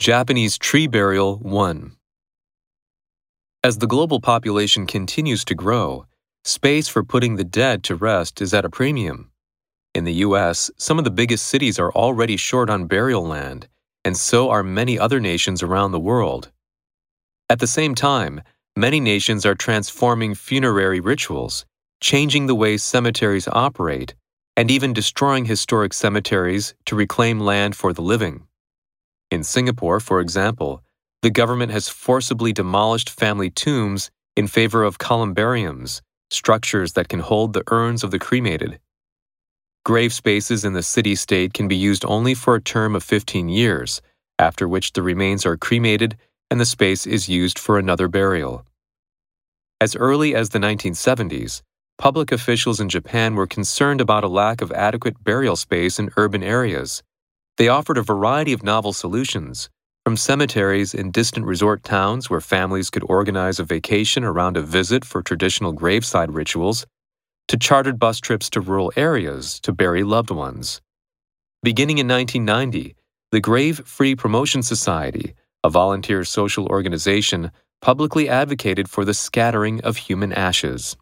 Japanese Tree Burial 1 As the global population continues to grow, space for putting the dead to rest is at a premium. In the U.S., some of the biggest cities are already short on burial land, and so are many other nations around the world. At the same time, many nations are transforming funerary rituals, changing the way cemeteries operate, and even destroying historic cemeteries to reclaim land for the living. In Singapore, for example, the government has forcibly demolished family tombs in favor of columbariums, structures that can hold the urns of the cremated. Grave spaces in the city state can be used only for a term of 15 years, after which the remains are cremated and the space is used for another burial. As early as the 1970s, public officials in Japan were concerned about a lack of adequate burial space in urban areas. They offered a variety of novel solutions, from cemeteries in distant resort towns where families could organize a vacation around a visit for traditional graveside rituals, to chartered bus trips to rural areas to bury loved ones. Beginning in 1990, the Grave Free Promotion Society, a volunteer social organization, publicly advocated for the scattering of human ashes.